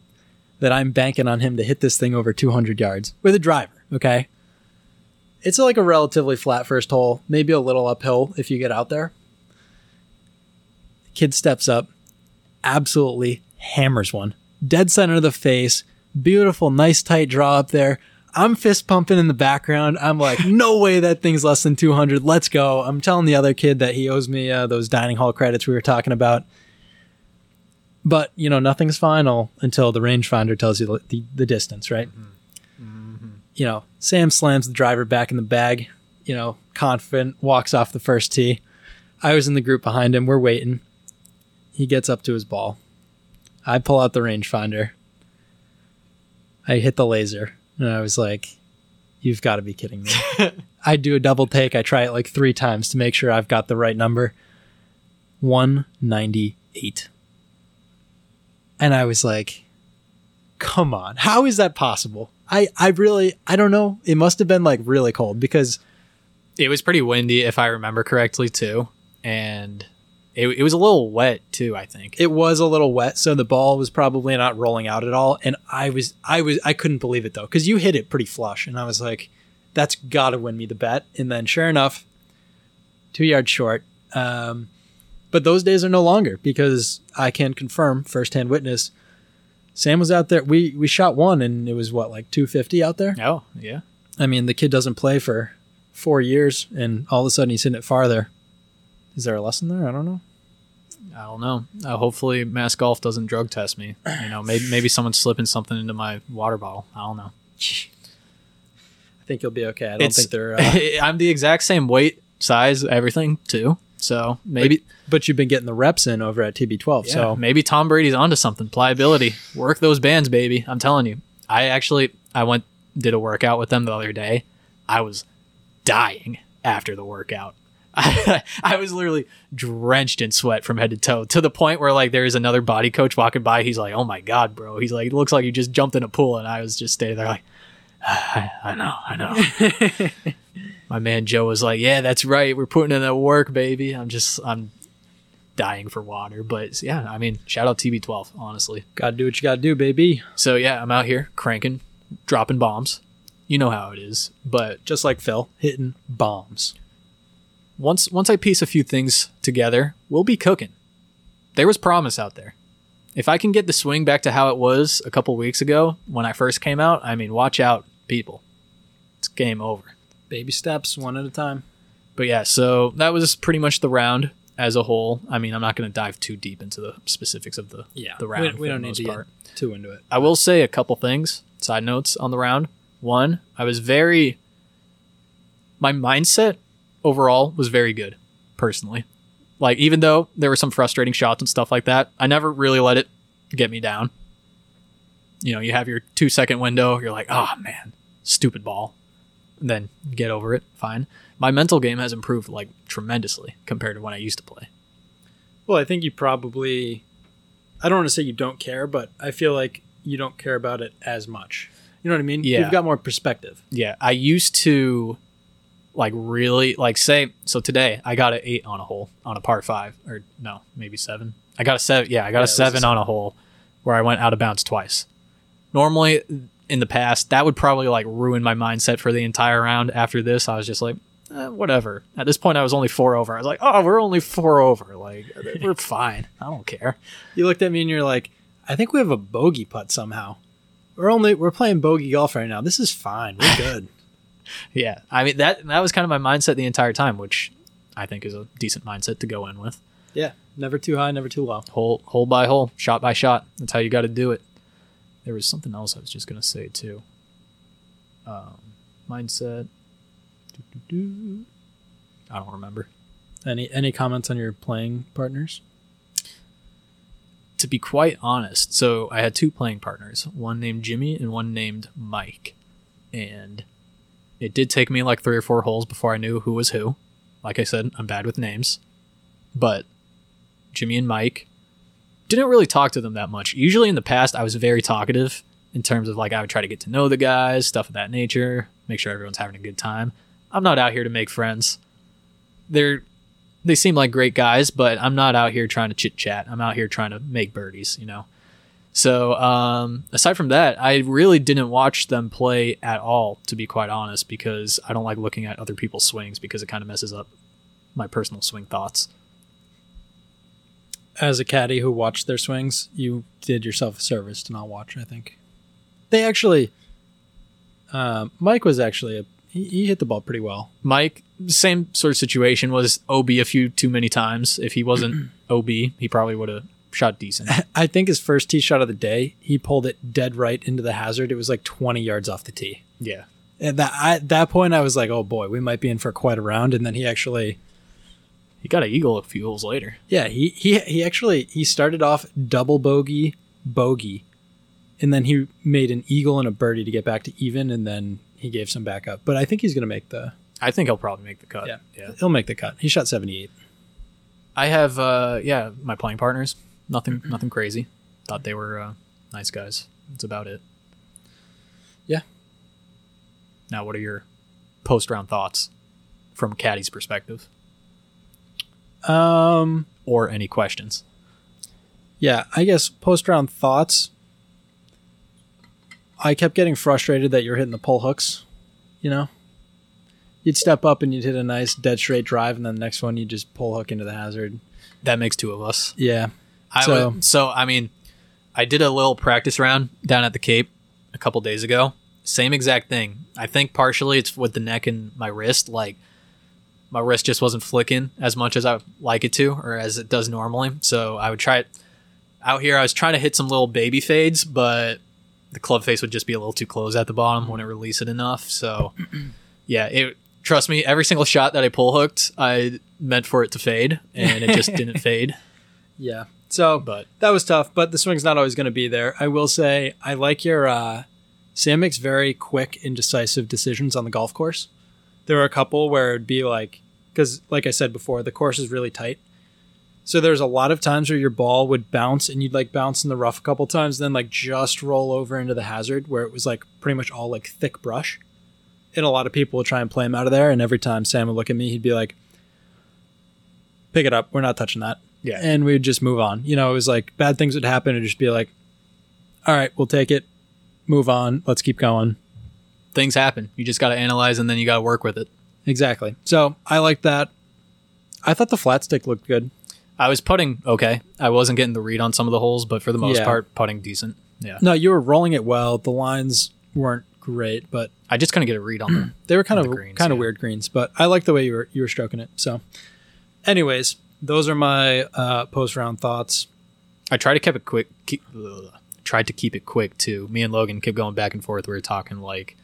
that I'm banking on him to hit this thing over 200 yards with a driver. Okay. It's like a relatively flat first hole, maybe a little uphill if you get out there. Kid steps up, absolutely hammers one. Dead center of the face. Beautiful, nice tight draw up there. I'm fist pumping in the background. I'm like, no way that thing's less than 200. Let's go. I'm telling the other kid that he owes me uh, those dining hall credits we were talking about. But, you know, nothing's final until the rangefinder tells you the, the, the distance, right? You know, Sam slams the driver back in the bag, you know, confident, walks off the first tee. I was in the group behind him. We're waiting. He gets up to his ball. I pull out the rangefinder. I hit the laser, and I was like, "You've got to be kidding me!" I do a double take. I try it like three times to make sure I've got the right number. One ninety eight, and I was like, "Come on, how is that possible?" I I really I don't know. It must have been like really cold because It was pretty windy, if I remember correctly, too, and it, it was a little wet too. I think. it was a little wet, so the ball was probably not rolling out at all. And I was, I was, I couldn't believe it though, because you hit it pretty flush, and I was like, "That's got to win me the bet." And then, sure enough, two yards short. Um, but those days are no longer because I can confirm, firsthand witness. Sam was out there. We we shot one, and it was what like two fifty out there. oh yeah. I mean, the kid doesn't play for four years, and all of a sudden he's hitting it farther. Is there a lesson there? I don't know. I don't know. Uh, hopefully, Mass Golf doesn't drug test me. You know, maybe maybe someone's slipping something into my water bottle. I don't know. I think you'll be okay. I don't It's- think they're. Uh, I'm the exact same weight, size, everything too. So maybe But you've been getting the reps in over at TB12. yeah, So maybe Tom Brady's onto something. Pliability. Work those bands, baby. I'm telling you. I actually I went did a workout with them the other day. I was dying after the workout. I, I was literally drenched in sweat from head to toe to the point where like there is another body coach walking by. He's like, "Oh my god, bro!" He's like, "It looks like you just jumped in a pool," and I was just standing there like, ah, "I, I know, I know." my man Joe was like, "Yeah, that's right. We're putting in that work, baby." I'm just I'm dying for water, but yeah, I mean, shout out TB12, honestly. gotta do what you gotta do, baby. So yeah, I'm out here cranking, dropping bombs. You know how it is, but Just like Phil, hitting bombs. Once once I piece a few things together, we'll be cooking. There was promise out there. If I can get the swing back to how it was a couple weeks ago when I first came out, I mean, watch out, people. It's game over. Baby steps, one at a time. But yeah, so that was pretty much the round as a whole. I mean, I'm not going to dive too deep into the specifics of the Yeah, the round. we for don't need to get part. Too into it. I will say a couple things, side notes on the round. One, I was very my mindset overall was very good, personally. Like even though there were some frustrating shots and stuff like that, I never really let it get me down. You know, you have your 2 second window, you're like, "Oh man, stupid ball." And then get over it, fine. My mental game has improved like tremendously compared to when I used to play. Well, I think you probably. I don't want to say you don't care, but I feel like you don't care about it as much. You know what I mean? Yeah. You've got more perspective. Yeah, I used to like really like say so today I got an eight on a hole on a par five or no maybe seven. I got a seven. Yeah, I got Yeah, a was a seven on a hole where I went out of bounds twice. Normally in the past that would probably like ruin my mindset for the entire round. After this, I was just like. Eh, whatever. At this point, I was only four over. I was like, "Oh, we're only four over. Like, we're fine. I don't care." You looked at me and you're like, I think we have a bogey putt somehow. We're only we're playing bogey golf right now. This is fine. We're good. Yeah, I mean that that was kind of my mindset the entire time, which I think is a decent mindset to go in with. yeah. Never too high, never too low. hole hole by hole, shot by shot. That's how you got to do it. There was something else I was just gonna say too. Um, mindset. Doo-doo-doo. I don't remember. Any any comments on your playing partners? To be quite honest, so I had two playing partners, one named Jimmy and one named Mike, and it did take me like three or four holes before I knew who was who. Like I said, I'm bad with names, but Jimmy and Mike didn't really talk to them that much. Usually in the past, I was very talkative in terms of like I would try to get to know the guys, stuff of that nature, make sure everyone's having a good time. I'm not out here to make friends. They're they seem like great guys, but I'm not out here trying to chit chat. I'm out here trying to make birdies, you know. So um, aside from that, I really didn't watch them play at all, to be quite honest, because I don't like looking at other people's swings because it kind of messes up my personal swing thoughts. As a caddy who watched their swings, you did yourself a service to not watch. I think they actually. Uh, Mike was actually a he, he hit the ball pretty well. Mike, same sort of situation, was OB a few too many times. If he wasn't OB, he probably would have shot decent. I think his first tee shot of the day, he pulled it dead right into the hazard. It was like 20 yards off the tee. Yeah. At that, I, at that point, I was like, oh boy, we might be in for quite a round. And then he actually, He got an eagle a few holes later. yeah, he, he, he actually, he started off double bogey, bogey. And then he made an eagle and a birdie to get back to even. And then he gave some back up. But I think he's going to make the, I think he'll probably make the cut. Yeah. Yeah. he'll make the cut. He shot 78. I have uh yeah, my playing partners. Nothing nothing crazy. Thought they were uh, nice guys. That's about it. Yeah. Now what are your post round thoughts from Caddy's perspective? Um, Or any questions? Yeah, I guess post round thoughts. I kept getting frustrated that you're hitting the pull hooks. You know, you'd step up and you'd hit a nice dead straight drive, and then the next one you just pull hook into the hazard. That makes two of us. Yeah, I So- would, so I mean, I did a little practice round down at the Cape a couple days ago. Same exact thing. I think partially it's with the neck and my wrist. Like my wrist just wasn't flicking as much as I like it to, or as it does normally. So I would try it out here. I was trying to hit some little baby fades, but the club face would just be a little too close at the bottom. Mm-hmm. Wouldn't release it enough. So yeah, it trust me, every single shot that I pull hooked, I meant for it to fade, and it just didn't fade. Yeah. So But that was tough, but the swing's not always going to be there. I will say I like your uh, Sam makes very quick and decisive decisions on the golf course. There were a couple where it'd be like because, like I said before, the course is really tight. So there's a lot of times where your ball would bounce and you'd like bounce in the rough a couple times, then like just roll over into the hazard where it was like pretty much all like thick brush. And a lot of people would try and play him out of there. And every time Sam would look at me, he'd be like, "Pick it up. We're not touching that." Yeah, and we would just move on. You know, it was like bad things would happen and just be like, all right, we'll take it, move on, let's keep going. things happen. You just got to analyze, and then you got to work with it. Exactly. So I like that. I thought the flat stick looked good. I was putting okay. I wasn't getting the read on some of the holes, but for the most Yeah. part, putting decent. Yeah, No, you were rolling it well. The lines weren't great, but I just couldn't get a read on them. they were kind of the greens, kind of weird greens. But I like the way you were you were stroking it. So, anyways, those are my uh, post round thoughts. I tried to keep it quick. Keep, ugh, tried to keep it quick too. Me and Logan kept going back and forth. We were talking like,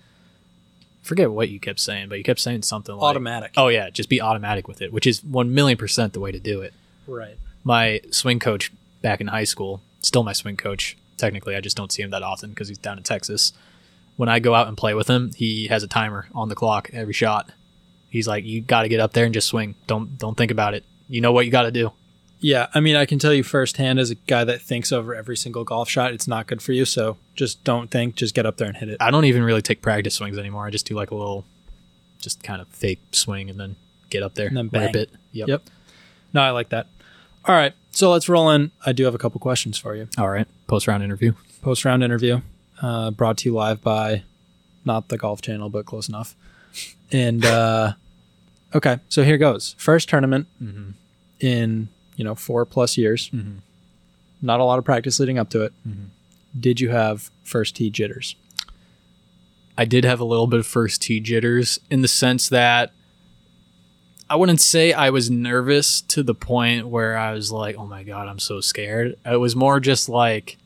forget what you kept saying, but you kept saying something like Automatic. Oh yeah, just be automatic with it, which is one million percent the way to do it. Right. My swing coach back in high school, still my swing coach. Technically, I just don't see him that often because he's down in Texas. When I go out and play with him, he has a timer on the clock every shot. He's like, "You got to get up there and just swing. Don't don't think about it. You know what you got to do." Yeah, I mean, I can tell you firsthand as a guy that thinks over every single golf shot, it's not good for you. So just don't think, just get up there and hit it. I don't even really take practice swings anymore. I just do like a little, just kind of fake swing and then get up there And then rip bang. it. Yep. Yep. No, I like that. All right, so let's roll in. I do have a couple questions for you. All right. Post round interview. Post round interview, uh, brought to you live by not the Golf Channel, but close enough. And uh, okay, so here goes. First tournament Mm-hmm. In you know four plus years. Mhm. Not a lot of practice leading up to it. Mhm. Did you have first tee jitters? I did have a little bit of first tee jitters in the sense that I wouldn't say I was nervous to the point where I was like, "Oh my god, I'm so scared." It was more just like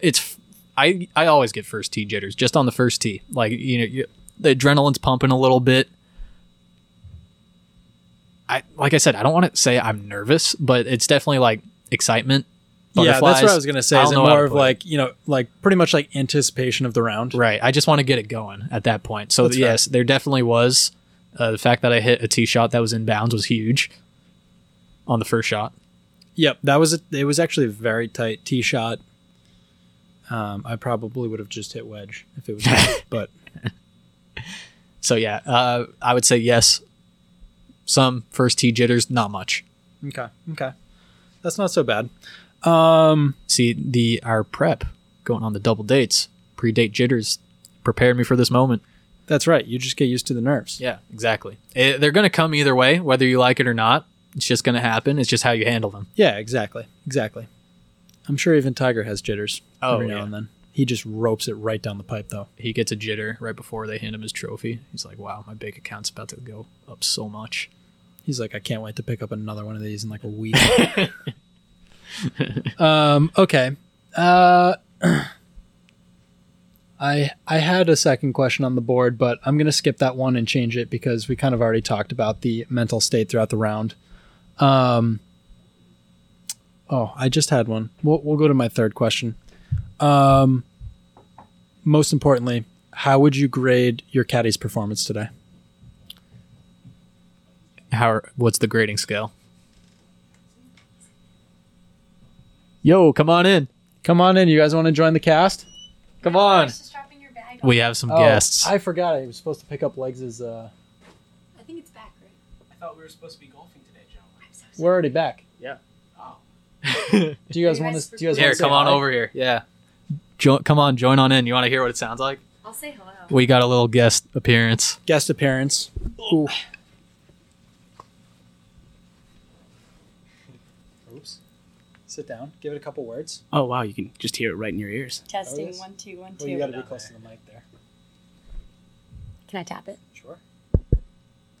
it's I I always get first tee jitters just on the first tee. Like, you know, you, the adrenaline's pumping a little bit. I like I said, I don't want to say I'm nervous, but it's definitely like excitement. Yeah, that's what I was gonna say. Is it more of like you know, like pretty much like anticipation of the round? Right. I just want to get it going at that point. So That's fair. yes, there definitely was. Uh, the fact that I hit a tee shot that was in bounds was huge on the first shot. Yep, that was a, it. Was actually a very tight tee shot. Um, I probably would have just hit wedge if it was, but So yeah, uh, I would say yes. Some first tee jitters, not much. okay, okay, that's not so bad. Um, See the our prep going on the double dates, pre-date jitters, prepared me for this moment. that's right. You just get used to the nerves. Yeah, exactly. Eh, they're going to come either way, whether you like it or not. It's just going to happen. It's just how you handle them. Yeah, exactly, exactly. I'm sure even Tiger has jitters Oh, every now yeah. and then. He just ropes it right down the pipe, though. He gets a jitter right before they hand him his trophy. He's like, "Wow, my bank account's about to go up so much." He's like, I can't wait to pick up another one of these in like a week. um, okay. Uh, I I had a second question on the board, but I'm gonna skip that one and change it because we kind of already talked about the mental state throughout the round. Um, oh, I just had one. We'll we'll go to my third question. Um, most importantly, how would you grade your caddy's performance today? How? What's the grading scale? Yo, come on in. Come on in. You guys want to join the cast? Come on. Just strapping your bag We have some Oh, guests. I forgot I was supposed to pick up Legs' uh I think it's back, right? I thought we were supposed to be golfing today, Joe. I'm so We're already back. Yeah. Oh. Do you guys You want guys to do you guys here, want to come on over here. Yeah. Jo- come on, join on in. You want to hear what it sounds like? I'll say hello. We got a little guest appearance. Guest appearance. Ooh. Sit down. Give it a couple words. Oh wow, you can just hear it right in your ears. Testing yes. one two one Well, two. you got to be close to the mic there. Can I tap it? Sure.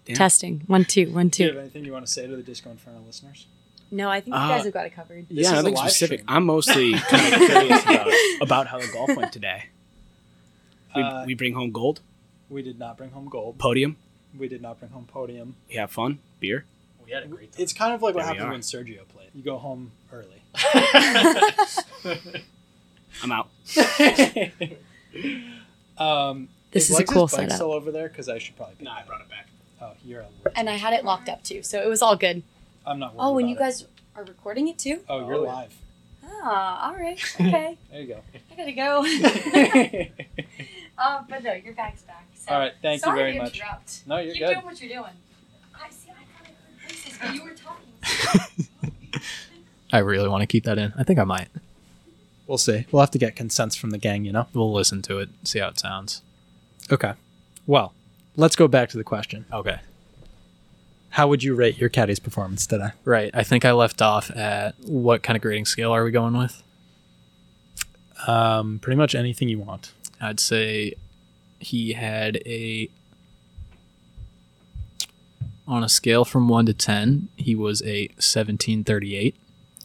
Damn. Testing one two one two. Do you have anything you want to say to the Disco Inferno listeners? No, I think Uh, you guys have got it covered. This yeah, is a nothing specific. stream. I'm mostly kind of curious about, about how the golf went today. We, Uh, we bring home gold, we did not bring home gold. podium. We did not bring home podium. We have fun. Beer. We had a great time. It's kind of like what There we happened when Sergio played. You go home early. I'm out. um, This is a cool bike setup. still over there because I should probably. pick Nah, I brought it back. Oh, you're a. And I had it locked up too, so it was all good. I'm not. Oh, worried and you it. guys are recording it too? Oh, you're Oh, live. Ah, all right. Okay. There you go. I gotta go. uh, but no, your bag's back. So All right. Thank you sorry very to much. Interrupt. No, you're Keep good. doing what you're doing. I see. I thought I heard voices, but you were talking. I really want to keep that in. I think I might. We'll see. We'll have to get consents from the gang, you know. We'll listen to it, see how it sounds. Okay. Well, let's go back to the question. Okay. How would you rate your caddy's performance today? Right. I think I left off at what kind of grading scale are we going with? Um, pretty much anything you want. I'd say he had a on a scale from 1 to 10, he was a 1738.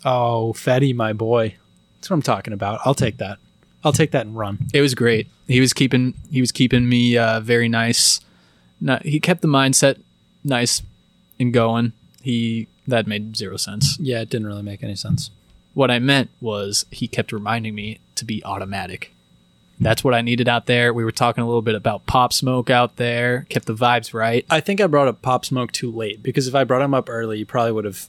Oh, Fetty, my boy. That's what I'm talking about. I'll take that. I'll take that and run. It was great. He was keeping he was keeping me uh, very nice. Not, he kept the mindset nice and going. He that made zero sense. Yeah, it didn't really make any sense. What I meant was he kept reminding me to be automatic. That's what I needed out there. We were talking a little bit about pop smoke out there. Kept the vibes right. I think I brought up Pop Smoke too late because if I brought him up early, you probably would have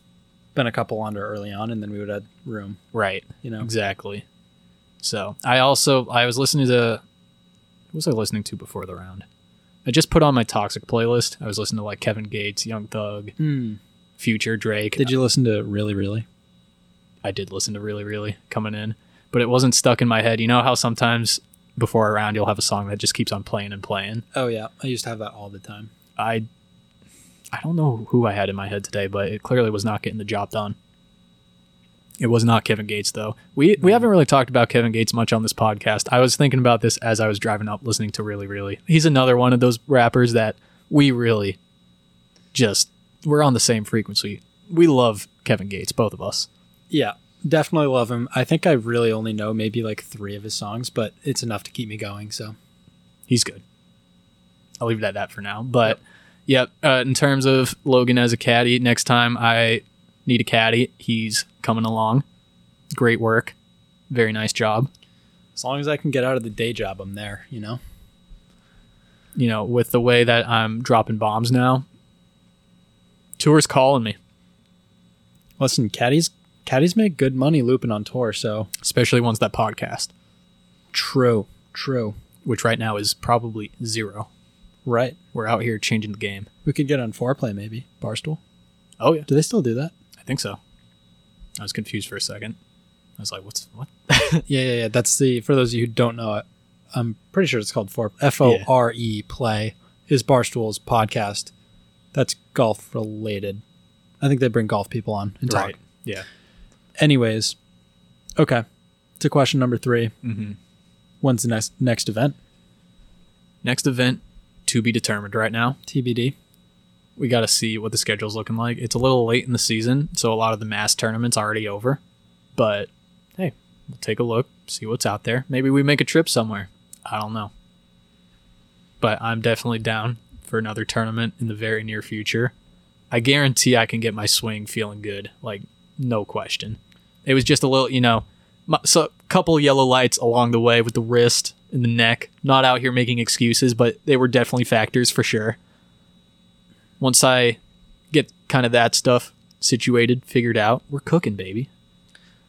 been a couple under early on, and then we would have room. Right. You know. Exactly. So I also I was listening to what was I listening to before the round? I just put on my toxic playlist. I was listening to like Kevin Gates, Young Thug, Hmm. Future, Drake. Did you listen to Really Really? I did listen to really, really coming in, but it wasn't stuck in my head. You know how sometimes before a round you'll have a song that just keeps on playing and playing. Oh yeah, I used to have that all the time. I I don't know who I had in my head today, but it clearly was not getting the job done. It was not Kevin Gates though. We we mm. haven't really talked about Kevin Gates much on this podcast. I was thinking about this as I was driving up listening to Really Really. He's another one of those rappers that we really just we're on the same frequency. We love Kevin Gates, both of us. Yeah, definitely love him. I think I really only know maybe like three of his songs, but it's enough to keep me going. So he's good. I'll leave it at that for now. But yep, uh, in terms of Logan as a caddy, next time I need a caddy, he's coming along. Great work, very nice job. as long as I can get out of the day job, I'm there. You know. You know, with the way that I'm dropping bombs now, tour's calling me, Listen, caddies, caddies make good money looping on tour. So especially ones that podcast, true, true, which right now is probably zero. Right. We're out here changing the game. We could get on Fore Play maybe. Barstool. Oh yeah, Do they still do that? I think so. I was confused for a second. I was like, "What's what?" Yeah, yeah, yeah. That's the for those of you who don't know it. I'm pretty sure it's called for F O R E play is Barstool's podcast. That's golf related. I think they bring golf people on and talk. Right. Yeah. Anyways, okay. To question number three. Mm-hmm. When's the next next event? Next event to be determined right now. TBD. We got to see what the schedule's looking like. It's a little late in the season, so a lot of the mass tournaments already over. But hey, we'll take a look, see what's out there. Maybe we make a trip somewhere. I don't know. But I'm definitely down for another tournament in the very near future. I guarantee I can get my swing feeling good, like no question. It was just a little, you know, my, so couple yellow lights along the way with the wrist and the neck. Not out here making excuses, but they were definitely factors for sure. Once I get kind of that stuff situated, figured out, we're cooking, baby.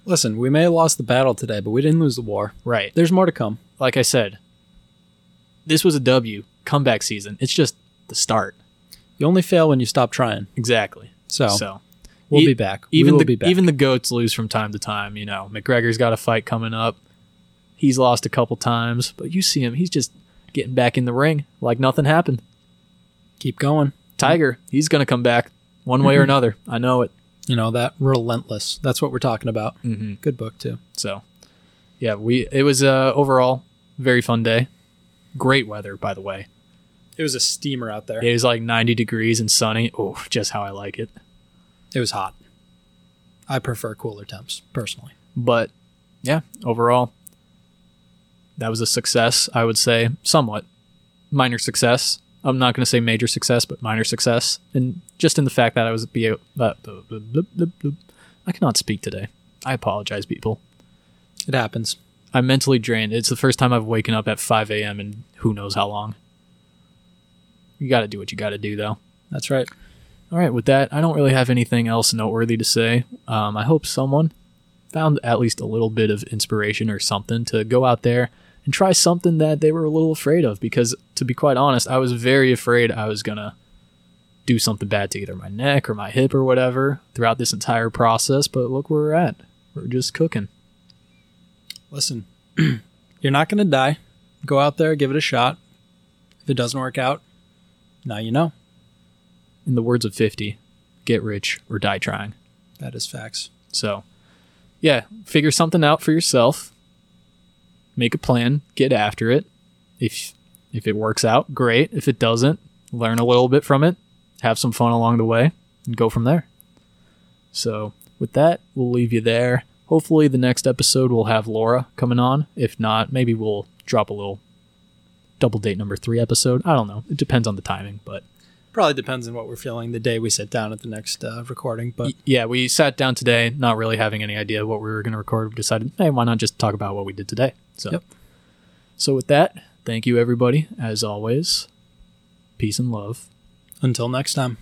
Listen, we may have lost the battle today, but we didn't lose the war. Right. There's more to come. Like I said, this was a W comeback season. It's just the start. You only fail when you stop trying. Exactly. So, So we'll e- be back. even we the be back. even the goats lose from time to time. You know, McGregor's got a fight coming up. He's lost a couple times, but you see him. He's just getting back in the ring like nothing happened. keep going. Tiger, he's gonna come back one way or another. I know it. You know that relentless. That's what we're talking about. Mm-hmm. Good book too. So, yeah, we it was uh, overall very fun day. Great weather, by the way. It was a steamer out there. It was like 90 degrees and sunny. Oh, just how I like it. It was hot. I prefer cooler temps personally. But yeah, overall, that was a success. I would say somewhat minor success. I'm not going to say major success, but minor success, and just in the fact that I was be uh. I cannot speak today. I apologize, people. It happens. I'm mentally drained. It's the first time I've waken up at 5 a.m. and who knows how long. You got to do what you got to do, though. That's right. All right, with that, I don't really have anything else noteworthy to say. Um, I hope someone found at least a little bit of inspiration or something to go out there and try something that they were a little afraid of. Because to be quite honest, I was very afraid I was gonna do something bad to either my neck or my hip or whatever throughout this entire process. But look where we're at. We're just cooking. Listen, you're not going to die. Go out there, give it a shot. If it doesn't work out, now you know. In the words of 50, get rich or die trying. That is facts. So, yeah, figure something out for yourself. Make a plan, get after it. If if it works out, great. If it doesn't, learn a little bit from it, have some fun along the way, and go from there. So, with that, we'll leave you there. Hopefully, the next episode will have Laura coming on. If not, maybe we'll drop a little double date number three episode. I don't know. It depends on the timing, but Probably depends on what we're feeling the day we sit down at the next uh, recording. But yeah, we sat down today, not really having any idea what we were going to record. We decided, hey, why not just talk about what we did today? So, Yep. so with that, thank you everybody. As always, peace and love. until next time.